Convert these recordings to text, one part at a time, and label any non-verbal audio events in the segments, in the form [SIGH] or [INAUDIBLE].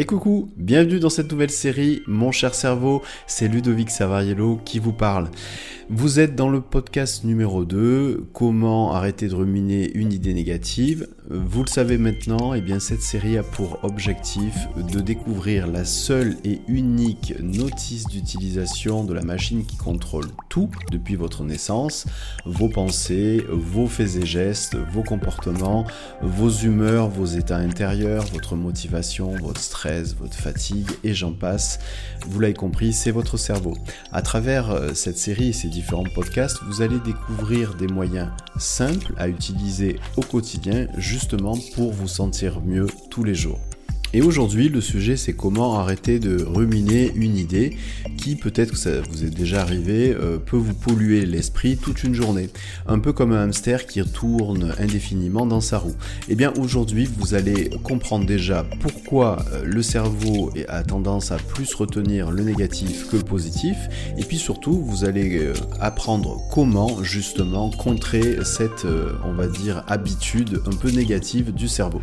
Et coucou, bienvenue dans cette nouvelle série Mon cher cerveau, c'est Ludovic Savariello qui vous parle. Vous êtes dans le podcast numéro 2, comment arrêter de ruminer une idée négative. Vous le savez maintenant, eh bien cette série a pour objectif de découvrir la seule et unique notice d'utilisation de la machine qui contrôle tout depuis votre naissance, vos pensées, vos faits et gestes, vos comportements, vos humeurs, vos états intérieurs, votre motivation, votre stress, votre fatigue et j'en passe. Vous l'avez compris, c'est votre cerveau. À travers euh, cette série et différents podcasts, vous allez découvrir des moyens simples à utiliser au quotidien justement pour vous sentir mieux tous les jours. Et aujourd'hui, le sujet, c'est comment arrêter de ruminer une idée qui, peut-être que ça vous est déjà arrivé, euh, peut vous polluer l'esprit toute une journée. Un peu comme un hamster qui tourne indéfiniment dans sa roue. Eh bien aujourd'hui, vous allez comprendre déjà pourquoi euh, le cerveau a tendance à plus retenir le négatif que le positif. Et puis surtout, vous allez euh, apprendre comment justement contrer cette, on va dire, habitude un peu négative du cerveau.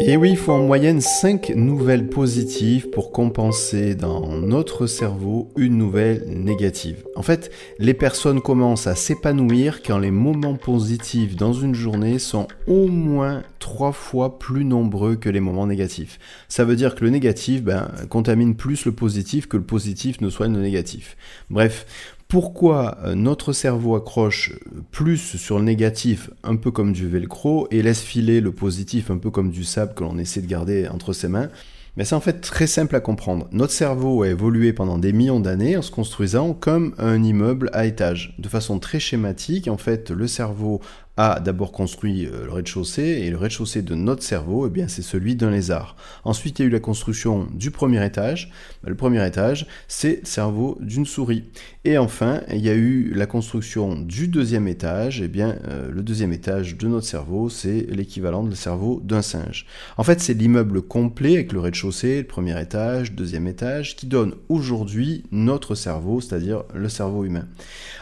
Et oui, il faut en moyenne 5 nouvelles positives pour compenser dans notre cerveau une nouvelle négative. En fait, les personnes commencent à s'épanouir quand les moments positifs dans une journée sont au moins 3 fois plus nombreux que les moments négatifs. Ça veut dire que le négatif ben, contamine plus le positif que le positif ne soigne le négatif. Bref, pourquoi euh, notre cerveau accroche plus sur le négatif, un peu comme du velcro, et laisse filer le positif, un peu comme du sable que l'on essaie de garder entre ses mains mais c'est en fait très simple à comprendre. Notre cerveau a évolué pendant des millions d'années en se construisant comme un immeuble à étage. De façon très schématique, en fait, le cerveau a d'abord construit euh, le rez-de-chaussée, et le rez-de-chaussée de notre cerveau, eh bien, c'est celui d'un lézard. Ensuite, il y a eu la construction du premier étage. Le premier étage, c'est le cerveau d'une souris. Et enfin, il y a eu la construction du deuxième étage. Eh bien, euh, le deuxième étage de notre cerveau, c'est l'équivalent de le cerveau d'un singe. En fait, c'est l'immeuble complet avec le rez-de-chaussée, le premier étage, deuxième étage, qui donne aujourd'hui notre cerveau, c'est-à-dire le cerveau humain.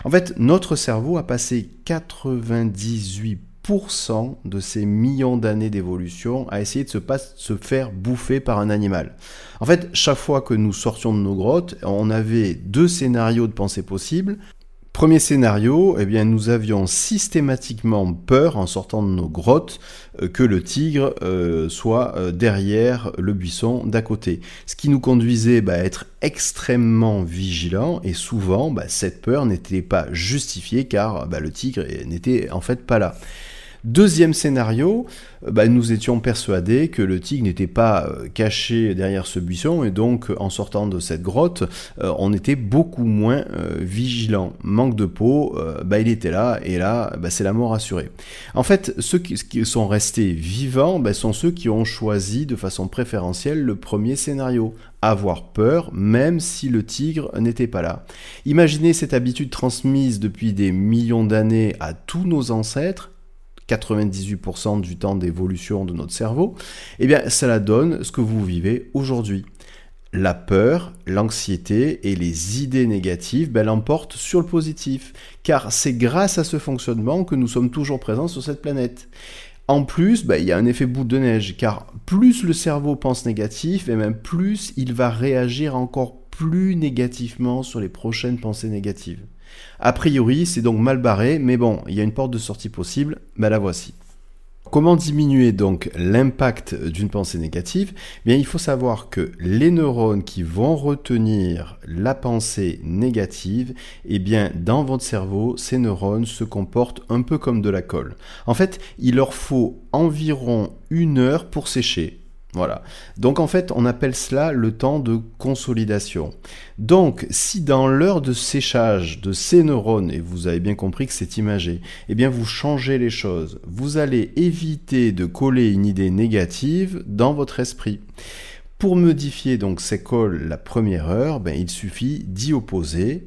En fait, notre cerveau a passé 98% de ces millions d'années d'évolution à essayer de se, se faire bouffer par un animal. En fait, chaque fois que nous sortions de nos grottes, on avait deux scénarios de pensée possibles. Premier scénario, eh bien, nous avions systématiquement peur en sortant de nos grottes euh, que le tigre euh, soit euh, derrière le buisson d'à côté. Ce qui nous conduisait bah, à être extrêmement vigilants et souvent bah, cette peur n'était pas justifiée car bah, le tigre n'était en fait pas là. Deuxième scénario, euh, bah, nous étions persuadés que le tigre n'était pas euh, caché derrière ce buisson et donc en sortant de cette grotte, euh, on était beaucoup moins vigilant. Manque de peau, bah, il était là et là, bah, c'est la mort assurée. En fait, ceux qui, sont restés vivants sont ceux qui ont choisi de façon préférentielle le premier scénario, avoir peur même si le tigre n'était pas là. Imaginez cette habitude transmise depuis des millions d'années à tous nos ancêtres 98% du temps d'évolution de notre cerveau, eh bien cela donne ce que vous vivez aujourd'hui. La peur, l'anxiété et les idées négatives ben, l'emportent sur le positif, car c'est grâce à ce fonctionnement que nous sommes toujours présents sur cette planète. En plus, ben, il y a un effet boule de neige, car plus le cerveau pense négatif, et même plus il va réagir encore plus négativement sur les prochaines pensées négatives. A priori, c'est donc mal barré, mais bon, il y a une porte de sortie possible, mais la voici. Comment diminuer donc l'impact d'une pensée négative? Eh Bien, il faut savoir que les neurones qui vont retenir la pensée négative, eh bien, dans votre cerveau, ces neurones se comportent un peu comme de la colle. En fait, il leur faut environ une heure pour sécher. Voilà. Donc en fait, on appelle cela le temps de consolidation. Donc, si dans l'heure de séchage de ces neurones, et vous avez bien compris que c'est imagé, eh bien vous changez les choses. Vous allez éviter de coller une idée négative dans votre esprit. Pour modifier donc ces cols la première heure, ben, il suffit d'y opposer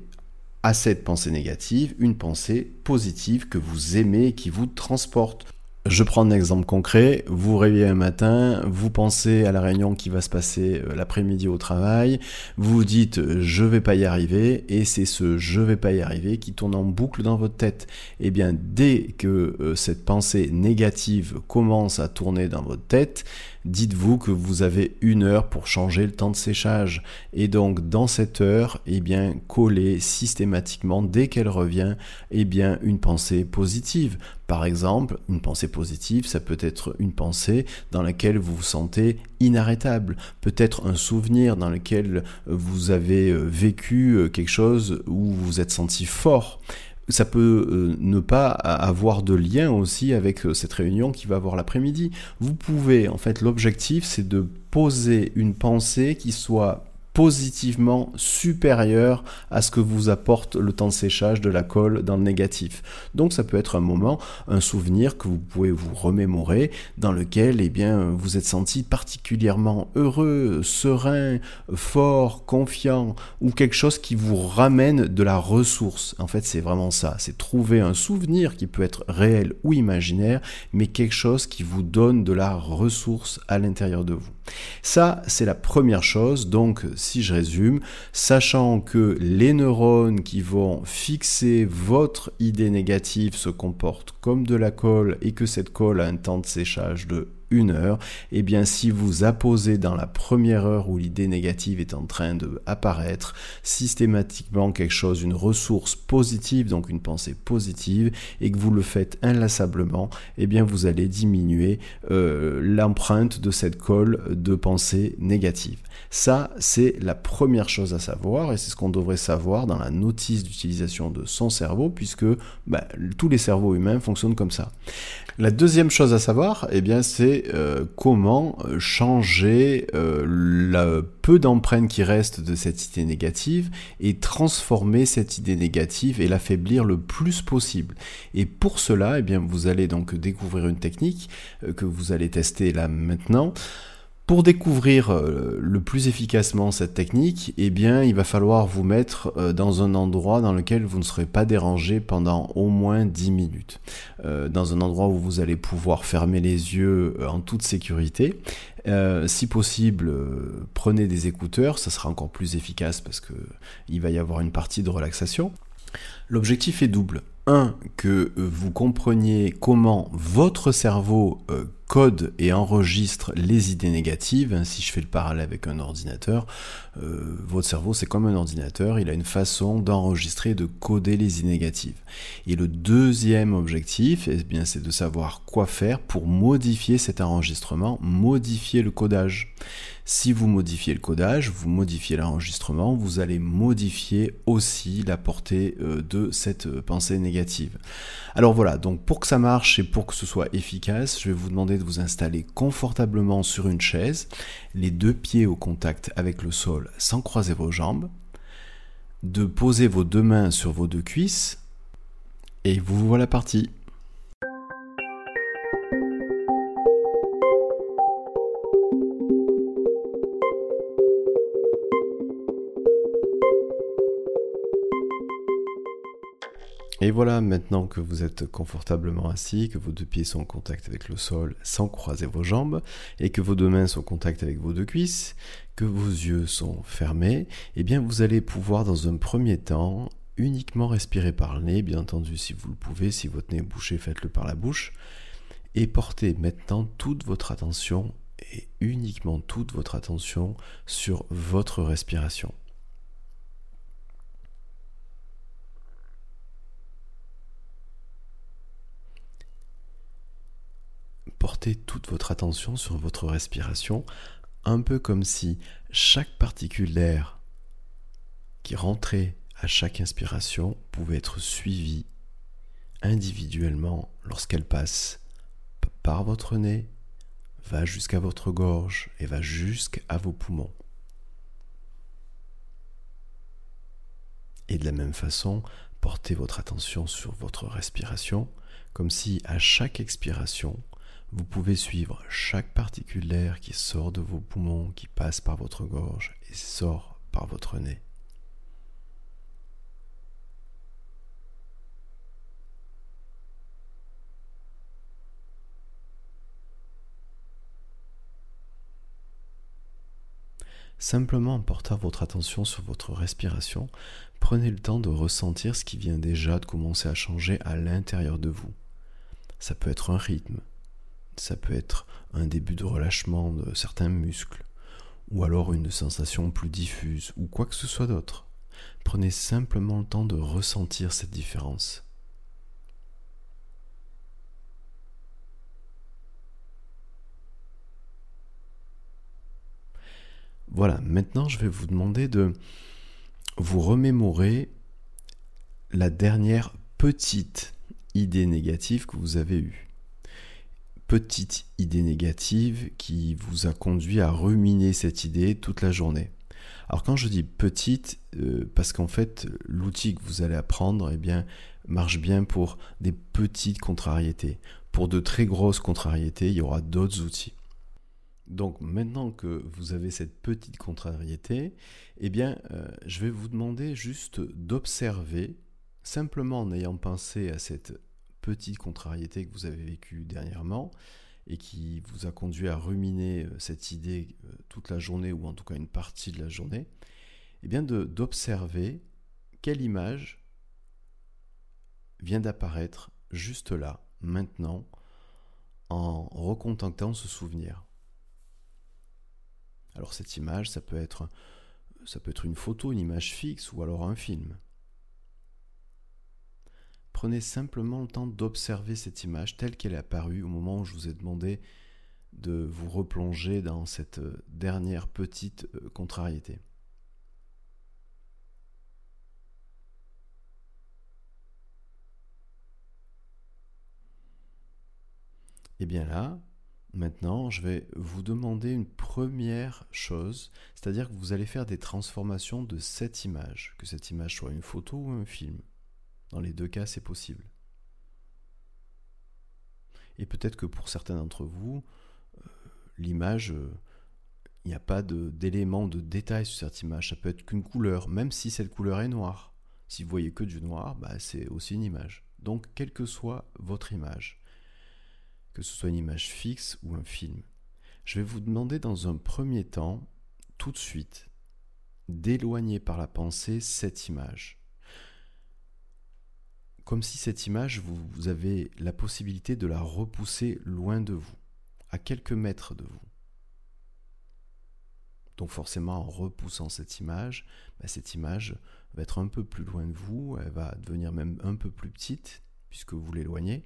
à cette pensée négative une pensée positive que vous aimez, qui vous transporte. Je prends un exemple concret. Vous réveillez un matin, vous pensez à la réunion qui va se passer euh, l'après-midi au travail, vous vous dites je vais pas y arriver et c'est ce je vais pas y arriver qui tourne en boucle dans votre tête. Et eh bien dès que euh, cette pensée négative commence à tourner dans votre tête, dites-vous que vous avez une heure pour changer le temps de séchage. Et donc, dans cette heure, eh bien, collez systématiquement, dès qu'elle revient, eh bien, une pensée positive. Par exemple, une pensée positive, ça peut être une pensée dans laquelle vous vous sentez inarrêtable, peut-être un souvenir dans lequel vous avez euh, vécu euh, quelque chose où vous vous êtes senti fort ça peut euh, ne pas avoir de lien aussi avec euh, cette réunion qui va avoir l'après-midi. Vous pouvez, en fait, l'objectif, c'est de poser une pensée qui soit positivement supérieur à ce que vous apporte le temps de séchage de la colle dans le négatif. Donc ça peut être un moment, un souvenir que vous pouvez vous remémorer dans lequel eh bien, vous êtes senti particulièrement heureux, serein, fort, confiant ou quelque chose qui vous ramène de la ressource. En fait c'est vraiment ça, c'est trouver un souvenir qui peut être réel ou imaginaire mais quelque chose qui vous donne de la ressource à l'intérieur de vous. Ça c'est la première chose. Donc si je résume, sachant que les neurones qui vont fixer votre idée négative se comportent comme de la colle et que cette colle a un temps de séchage de une heure, et eh bien si vous apposez dans la première heure où l'idée négative est en train de apparaître systématiquement quelque chose, une ressource positive, donc une pensée positive, et que vous le faites inlassablement, et eh bien vous allez diminuer euh, l'empreinte de cette colle de pensée négative. Ça, c'est la première chose à savoir, et c'est ce qu'on devrait savoir dans la notice d'utilisation de son cerveau, puisque bah, tous les cerveaux humains fonctionnent comme ça. La deuxième chose à savoir, eh bien, c'est euh, comment euh, changer euh, le peu d'empreintes qui reste de cette idée négative et transformer cette idée négative et l'affaiblir le plus possible. Et pour cela, eh bien, vous allez donc découvrir une technique que vous allez tester là maintenant. Pour découvrir euh, le plus efficacement cette technique, eh bien, il va falloir vous mettre euh, dans un endroit dans lequel vous ne serez pas dérangé pendant au moins 10 minutes. Euh, dans un endroit où vous allez pouvoir fermer les yeux en toute sécurité. si possible, prenez des écouteurs, ça sera encore plus efficace parce que il va y avoir une partie de relaxation. L'objectif est double. Un, que vous compreniez comment votre cerveau code et enregistre les idées négatives. Si je fais le parallèle avec un ordinateur, euh, votre cerveau c'est comme un ordinateur, il a une façon d'enregistrer, de coder les idées négatives. Et le deuxième objectif, eh bien, c'est de savoir quoi faire pour modifier cet enregistrement, modifier le codage. Si vous modifiez le codage, vous modifiez l'enregistrement, vous allez modifier aussi la portée euh, de cette euh, pensée négative. Alors voilà, donc pour que ça marche et pour que ce soit efficace, je vais vous demander de vous installer confortablement sur une chaise, les deux pieds au contact avec le sol sans croiser vos jambes, de poser vos deux mains sur vos deux cuisses, et vous voilà parti. Et voilà, maintenant que vous êtes confortablement assis, que vos deux pieds sont en contact avec le sol sans croiser vos jambes, et que vos deux mains sont en contact avec vos deux cuisses, que vos yeux sont fermés, eh bien vous allez pouvoir dans un premier temps uniquement respirer par le nez, bien entendu si vous le pouvez, si votre nez est bouché, faites-le par la bouche, et portez maintenant toute votre attention, et uniquement toute votre attention sur votre respiration. Portez toute votre attention sur votre respiration, un peu comme si chaque particule d'air qui rentrait à chaque inspiration pouvait être suivie individuellement lorsqu'elle passe par votre nez, va jusqu'à votre gorge et va jusqu'à vos poumons. Et de la même façon, portez votre attention sur votre respiration, comme si à chaque expiration, vous pouvez suivre chaque particule d'air qui sort de vos poumons, qui passe par votre gorge et sort par votre nez. Simplement en portant votre attention sur votre respiration, prenez le temps de ressentir ce qui vient déjà de commencer à changer à l'intérieur de vous. Ça peut être un rythme, ça peut être un début de relâchement de certains muscles, ou alors une sensation plus diffuse, ou quoi que ce soit d'autre. Prenez simplement le temps de ressentir cette différence. Voilà, maintenant je vais vous demander de vous remémorer la dernière petite idée négative que vous avez eue. Petite idée négative qui vous a conduit à ruminer cette idée toute la journée. Alors quand je dis petite, euh, parce qu'en fait l'outil que vous allez apprendre eh bien, marche bien pour des petites contrariétés. Pour de très grosses contrariétés, il y aura d'autres outils. Donc maintenant que vous avez cette petite contrariété, eh bien, euh, je vais vous demander juste d'observer, simplement en ayant pensé à cette petite contrariété que vous avez vécue dernièrement et qui vous a conduit à ruminer euh, cette idée euh, toute la journée ou en tout cas une partie de la journée, eh bien d'observer quelle image vient d'apparaître juste là, maintenant, en recontactant ce souvenir. Alors cette image, ça peut être ça peut être une photo, une image fixe ou alors un film. Prenez simplement le temps d'observer cette image telle qu'elle est apparue au moment où je vous ai demandé de vous replonger dans cette dernière petite euh, contrariété. Et bien là, Maintenant, je vais vous demander une première chose, c'est-à-dire que vous allez faire des transformations de cette image, que cette image soit une photo ou un film. Dans les deux cas, c'est possible. Et peut-être que pour certains d'entre vous, euh, l'image, euh, il n'y a pas d'éléments de, détail sur cette image. Ça peut être qu'une couleur, même si cette couleur est noire. Si vous voyez que du noir, bah, c'est aussi une image. Donc, quelle que soit votre image, que ce soit une image fixe ou un film. Je vais vous demander dans un premier temps, tout de suite, d'éloigner par la pensée cette image. Comme si cette image, vous, avez la possibilité de la repousser loin de vous, à quelques mètres de vous. Donc forcément, en repoussant cette image, bah, cette image va être un peu plus loin de vous, elle va devenir même un peu plus petite, puisque vous l'éloignez.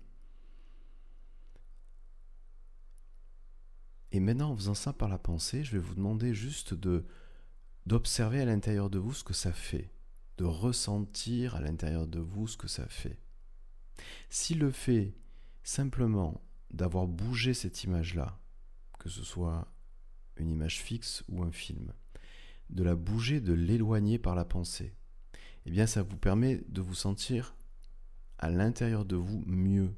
Et maintenant, en faisant ça par la pensée, je vais vous demander juste de d'observer à l'intérieur de vous ce que ça fait, ressentir à l'intérieur de vous ce que ça fait. Si le fait simplement d'avoir bougé cette image-là, que ce soit une image fixe ou un film, de la bouger, de l'éloigner par la pensée, eh bien ça vous permet de vous sentir à l'intérieur de vous mieux.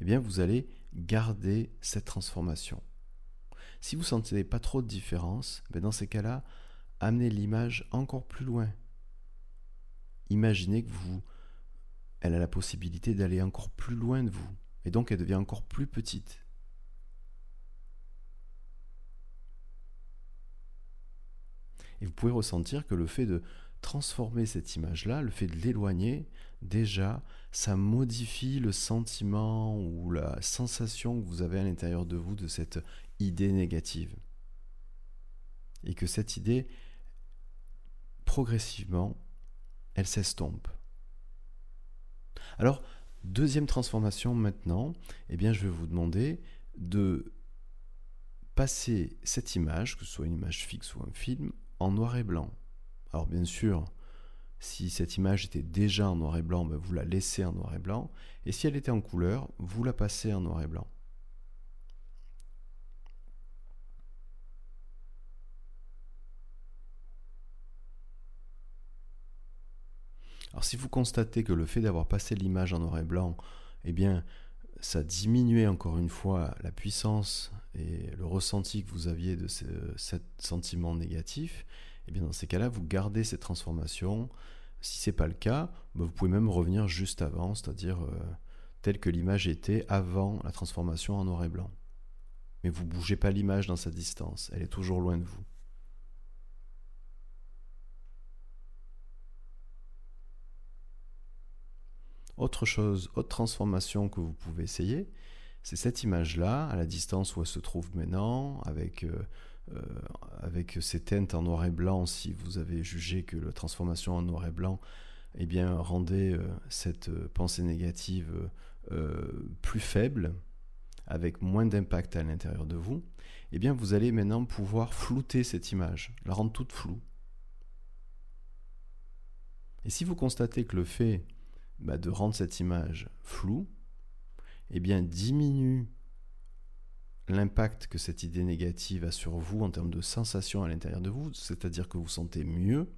Eh bien vous allez garder cette transformation. Si vous ne sentez pas trop de différence, ben dans ces cas-là, amenez l'image encore plus loin. Imaginez que vous, elle a la possibilité d'aller encore plus loin de vous, et donc elle devient encore plus petite. Et vous pouvez ressentir que le fait de transformer cette image-là, le fait de l'éloigner, déjà, ça modifie le sentiment ou la sensation que vous avez à l'intérieur de vous de cette idée négative. Et que cette idée, progressivement, elle s'estompe. Alors, deuxième transformation maintenant, eh bien, je vais vous demander de passer cette image, que ce soit une image fixe ou un film, en noir et blanc. Alors bien sûr, si cette image était déjà en noir et blanc, ben, vous la laissez en noir et blanc. Et si elle était en couleur, vous la passez en noir et blanc. Alors si vous constatez que le fait d'avoir passé l'image en noir et blanc, eh bien, ça diminuait encore une fois la puissance et le ressenti que vous aviez de ce, sentiment négatif, eh bien dans ces cas-là, vous gardez cette transformation. Si c'est pas le cas, bah, vous pouvez même revenir juste avant, c'est-à-dire euh, tel que l'image était avant la transformation en noir et blanc. mais vous bougez pas l'image dans sa distance, elle est toujours loin de vous. Autre chose, autre transformation que vous pouvez essayer, c'est cette image-là, à la distance où elle se trouve maintenant, avec, euh, euh, avec ses teintes en noir et blanc, si vous avez jugé que la transformation en noir et blanc eh bien, rendait euh, cette pensée négative plus faible, avec moins d'impact à l'intérieur de vous, eh bien, vous allez maintenant pouvoir flouter cette image, la rendre toute floue. Et si vous constatez que le fait bah, de rendre cette image floue, eh bien, diminue l'impact que cette idée négative a sur vous en termes de sensation à l'intérieur de vous, c'est-à-dire que vous sentez mieux.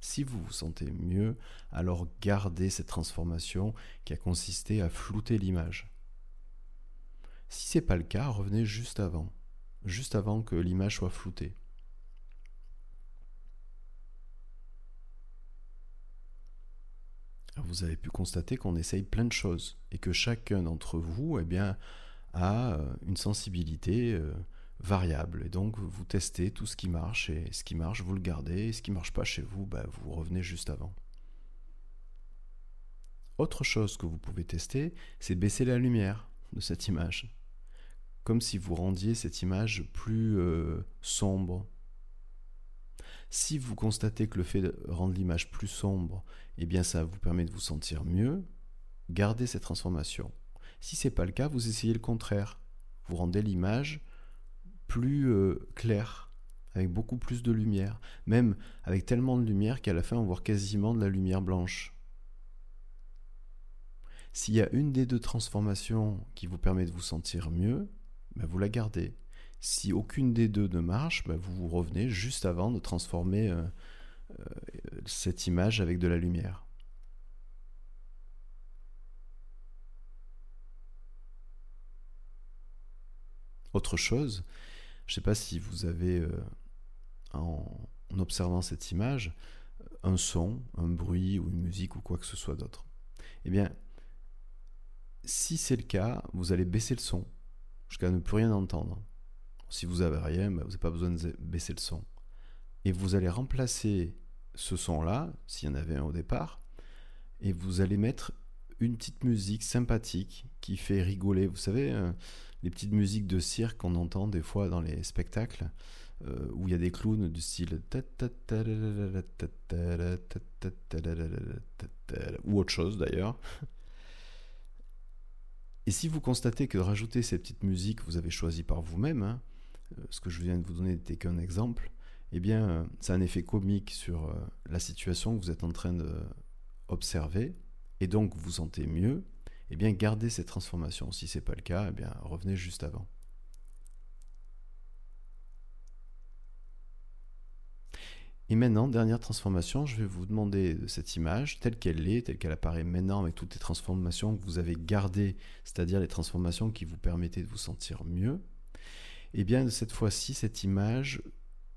Si vous vous sentez mieux, alors gardez cette transformation qui a consisté à flouter l'image. Si ce n'est pas le cas, revenez juste avant, juste avant que l'image soit floutée. Vous avez pu constater qu'on essaye plein de choses et que chacun d'entre vous eh bien, a euh, une sensibilité euh, variable. Et donc vous testez tout ce qui marche et ce qui marche, vous le gardez. Et ce qui ne marche pas chez vous, bah, vous revenez juste avant. Autre chose que vous pouvez tester, c'est baisser la lumière de cette image. Comme si vous rendiez cette image plus euh, sombre, si vous constatez que le fait de rendre l'image plus sombre, eh bien ça vous permet de vous sentir mieux, gardez cette transformation. Si ce n'est pas le cas, vous essayez le contraire. Vous rendez l'image plus euh, claire, avec beaucoup plus de lumière, même avec tellement de lumière qu'à la fin on voit quasiment de la lumière blanche. S'il y a une des deux transformations qui vous permet de vous sentir mieux, ben vous la gardez. Si aucune des deux ne marche, bah, vous revenez juste avant de transformer euh, euh, cette image avec de la lumière. Autre chose, je ne sais pas si vous avez, euh, en, observant cette image, un son, un bruit ou une musique ou quoi que ce soit d'autre. Eh bien, si c'est le cas, vous allez baisser le son jusqu'à ne plus rien entendre. Si vous avez rien, bah, vous n'avez pas besoin de baisser le son. Et vous allez remplacer ce son-là, s'il y en avait un au départ, et vous allez mettre une petite musique sympathique qui fait rigoler. Vous savez, euh, les petites musiques de cirque qu'on entend des fois dans les spectacles, euh, où il y a des clowns du style ou autre chose d'ailleurs. Et si vous constatez que rajouter ces petites musiques, vous avez choisi par vous-même, hein, ce que je viens de vous donner n'était qu'un exemple, eh bien, euh, ça a un effet comique sur euh, la situation que vous êtes en train d'observer, et donc vous sentez mieux, eh bien, gardez cette transformation. Si ce n'est pas le cas, eh bien, revenez juste avant. Et maintenant, dernière transformation, je vais vous demander de cette image, telle qu'elle est, telle qu'elle apparaît maintenant, avec toutes les transformations que vous avez gardées, c'est-à-dire les transformations qui vous permettaient de vous sentir mieux, eh bien cette fois-ci, cette image,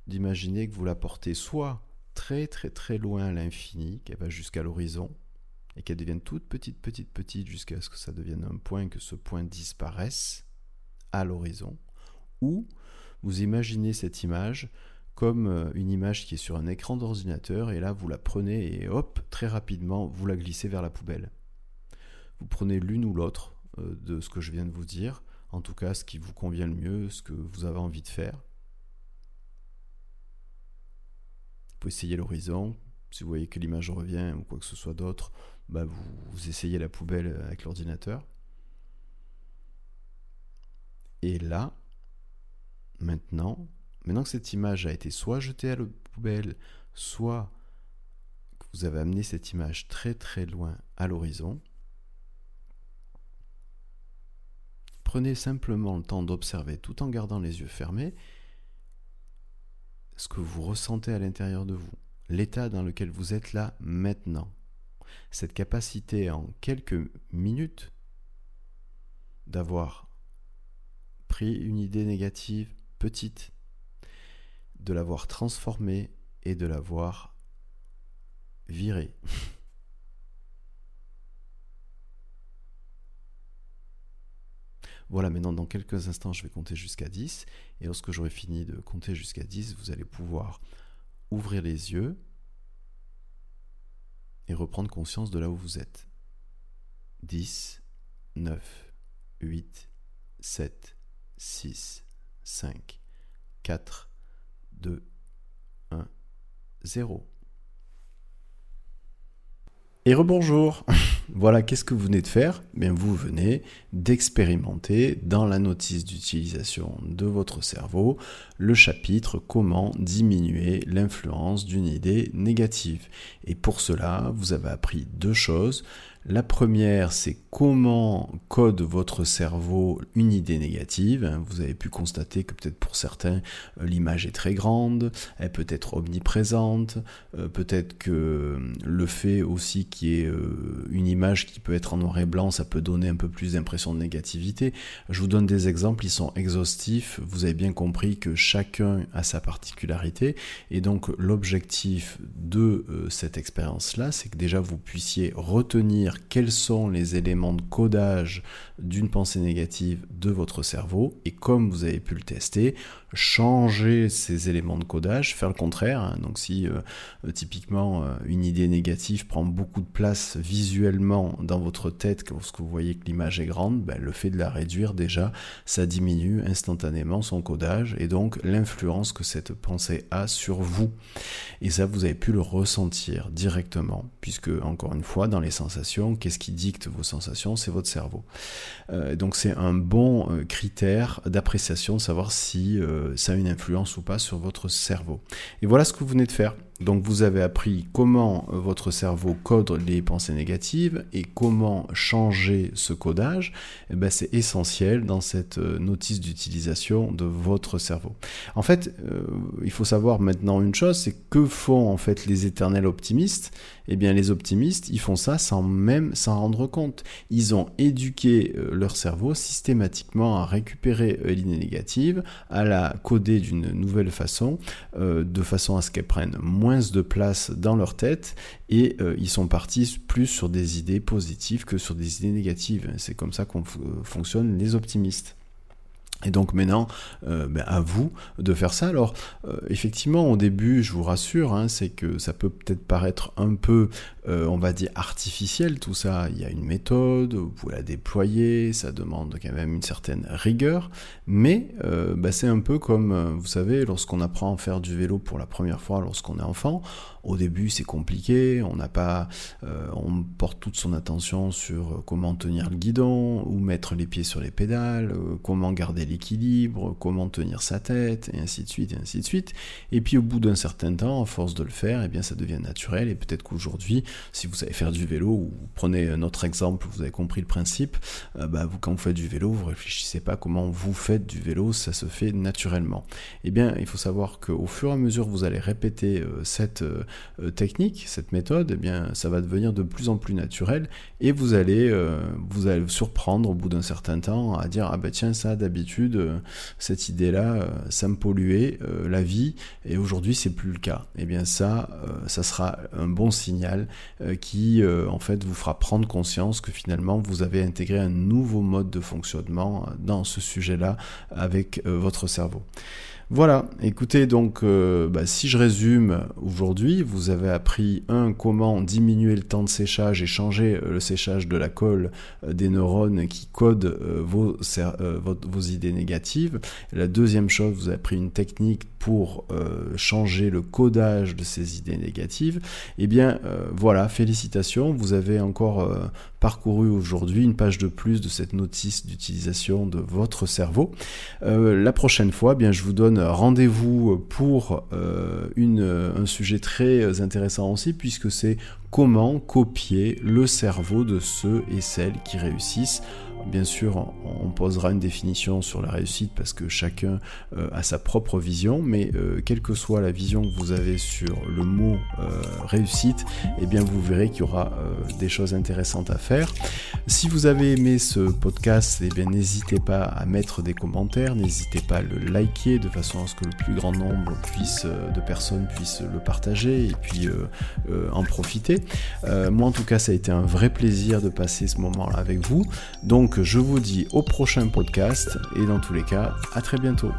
d'imaginer que vous la portez soit très très très loin à l'infini, qu'elle va jusqu'à l'horizon, et qu'elle devienne toute petite, petite, petite, jusqu'à ce que ça devienne un point, que ce point disparaisse à l'horizon, ou vous imaginez cette image comme euh, une image qui est sur un écran d'ordinateur, et là vous la prenez et hop, très rapidement, vous la glissez vers la poubelle. Vous prenez l'une ou l'autre euh, de ce que je viens de vous dire, en tout cas ce qui vous convient le mieux, ce que vous avez envie de faire. Vous pouvez essayer l'horizon, si vous voyez que l'image revient ou quoi que ce soit d'autre, bah vous, essayez la poubelle avec l'ordinateur. Et là, maintenant, maintenant que cette image a été soit jetée à la poubelle, soit que vous avez amené cette image très très loin à l'horizon, Prenez simplement le temps d'observer tout en gardant les yeux fermés ce que vous ressentez à l'intérieur de vous, l'état dans lequel vous êtes là maintenant. Cette capacité en quelques minutes d'avoir pris une idée négative petite, de l'avoir transformée et de l'avoir virée. [LAUGHS] Voilà, maintenant dans quelques instants, je vais compter jusqu'à 10. Et lorsque j'aurai fini de compter jusqu'à 10, vous allez pouvoir ouvrir les yeux et reprendre conscience de là où vous êtes. 10, 9, 8, 7, 6, 5, 4, 2, 1, 0. Et rebonjour [LAUGHS] Voilà, qu'est-ce que vous venez de faire? Bien, vous venez d'expérimenter dans la notice d'utilisation de votre cerveau le chapitre Comment diminuer l'influence d'une idée négative. Et pour cela, vous avez appris deux choses. La première, c'est comment code votre cerveau une idée négative. Vous avez pu constater que peut-être pour certains, euh, l'image est très grande, elle peut être omniprésente, euh, peut-être que euh, le fait aussi qu'il y ait une image qui peut être en noir et blanc, ça peut donner un peu plus d'impression de négativité. Je vous donne des exemples, ils sont exhaustifs. Vous avez bien compris que chacun a sa particularité. Et donc l'objectif de cette expérience-là, c'est que déjà vous puissiez retenir quels sont les éléments de codage d'une pensée négative de votre cerveau et comme vous avez pu le tester, changer ces éléments de codage, faire le contraire. Hein. Donc si euh, euh, typiquement euh, une idée négative prend beaucoup de place visuellement dans votre tête lorsque vous voyez que l'image est grande, ben, le fait de la réduire déjà, ça diminue instantanément son codage et donc l'influence que cette pensée a sur vous. Et ça, vous avez pu le ressentir directement, puisque encore une fois, dans les sensations, qu'est-ce qui dicte vos sensations? C'est votre cerveau. Donc c'est un bon critère d'appréciation savoir si ça a une influence ou pas sur votre cerveau. Et voilà ce que vous venez de faire. Donc vous avez appris comment euh, votre cerveau code les pensées négatives et comment changer ce codage. Eh ben, c'est essentiel dans cette euh, notice d'utilisation de votre cerveau. En fait, euh, il faut savoir maintenant une chose, c'est que font en fait les éternels optimistes Eh bien les optimistes, ils font ça sans même s'en rendre compte. Ils ont éduqué leur cerveau systématiquement à récupérer l'idée négative, à la coder d'une nouvelle façon, de façon à ce qu'elle prenne moins de place dans leur tête et euh, ils sont partis plus sur des idées positives que sur des idées négatives. C'est comme ça qu'on fonctionne les optimistes. Et donc maintenant, euh, à vous de faire ça. Alors euh, effectivement, au début, je vous rassure, hein, c'est que ça peut peut-être paraître un peu, euh, on va dire, artificiel tout ça. Il y a une méthode, vous pouvez la déployer, ça demande quand même une certaine rigueur, mais ben, c'est un peu comme, vous savez, lorsqu'on apprend à faire du vélo pour la première fois lorsqu'on est enfant, au début, c'est compliqué, on n'a pas, euh, on porte toute son attention sur comment tenir le guidon, ou mettre les pieds sur les pédales, euh, comment garder l'équilibre, comment tenir sa tête, et ainsi de suite, et ainsi de suite. Et puis au bout d'un certain temps, à force de le faire, eh bien ça devient naturel. Et peut-être qu'aujourd'hui, si vous savez faire du vélo, ou prenez un autre exemple, vous avez compris le principe, euh, bah, vous quand vous faites du vélo, vous réfléchissez pas comment vous faites du vélo, ça se fait naturellement. Eh bien, il faut savoir qu'au fur et à mesure que vous allez répéter cette euh, technique, cette méthode, eh bien, ça va devenir de plus en plus naturel et vous allez euh, vous allez surprendre au bout d'un certain temps à dire ah ben tiens ça d'habitude euh, cette idée là ça me polluait la vie et aujourd'hui c'est plus le cas. Eh bien ça ça sera un bon signal qui en fait vous fera prendre conscience que finalement vous avez intégré un nouveau mode de fonctionnement dans ce sujet là avec votre cerveau. Voilà, écoutez, donc euh, bah, si je résume aujourd'hui, vous avez appris un comment diminuer le temps de séchage et changer euh, le séchage de la colle euh, des neurones qui codent vos, idées négatives. La deuxième chose, vous avez appris une technique pour changer le codage de ces idées négatives. Eh bien voilà, félicitations, vous avez encore parcouru aujourd'hui une page de plus de cette notice d'utilisation de votre cerveau. la prochaine fois, eh bien je vous donne rendez-vous pour euh, une, un sujet très intéressant aussi, puisque c'est comment copier le cerveau de ceux et celles qui réussissent Bien sûr, on posera une définition sur la réussite parce que chacun euh, a sa propre vision, mais euh, quelle que soit la vision que vous avez sur le mot euh, réussite, eh bien vous verrez qu'il y aura des choses intéressantes à faire. Si vous avez aimé ce podcast, eh bien n'hésitez pas à mettre des commentaires, n'hésitez pas à le liker de façon à ce que le plus grand nombre de personnes puissent le partager et puis en profiter. moi en tout cas, ça a été un vrai plaisir de passer ce moment-là avec vous. Donc je vous dis au prochain podcast et dans tous les cas, à très bientôt.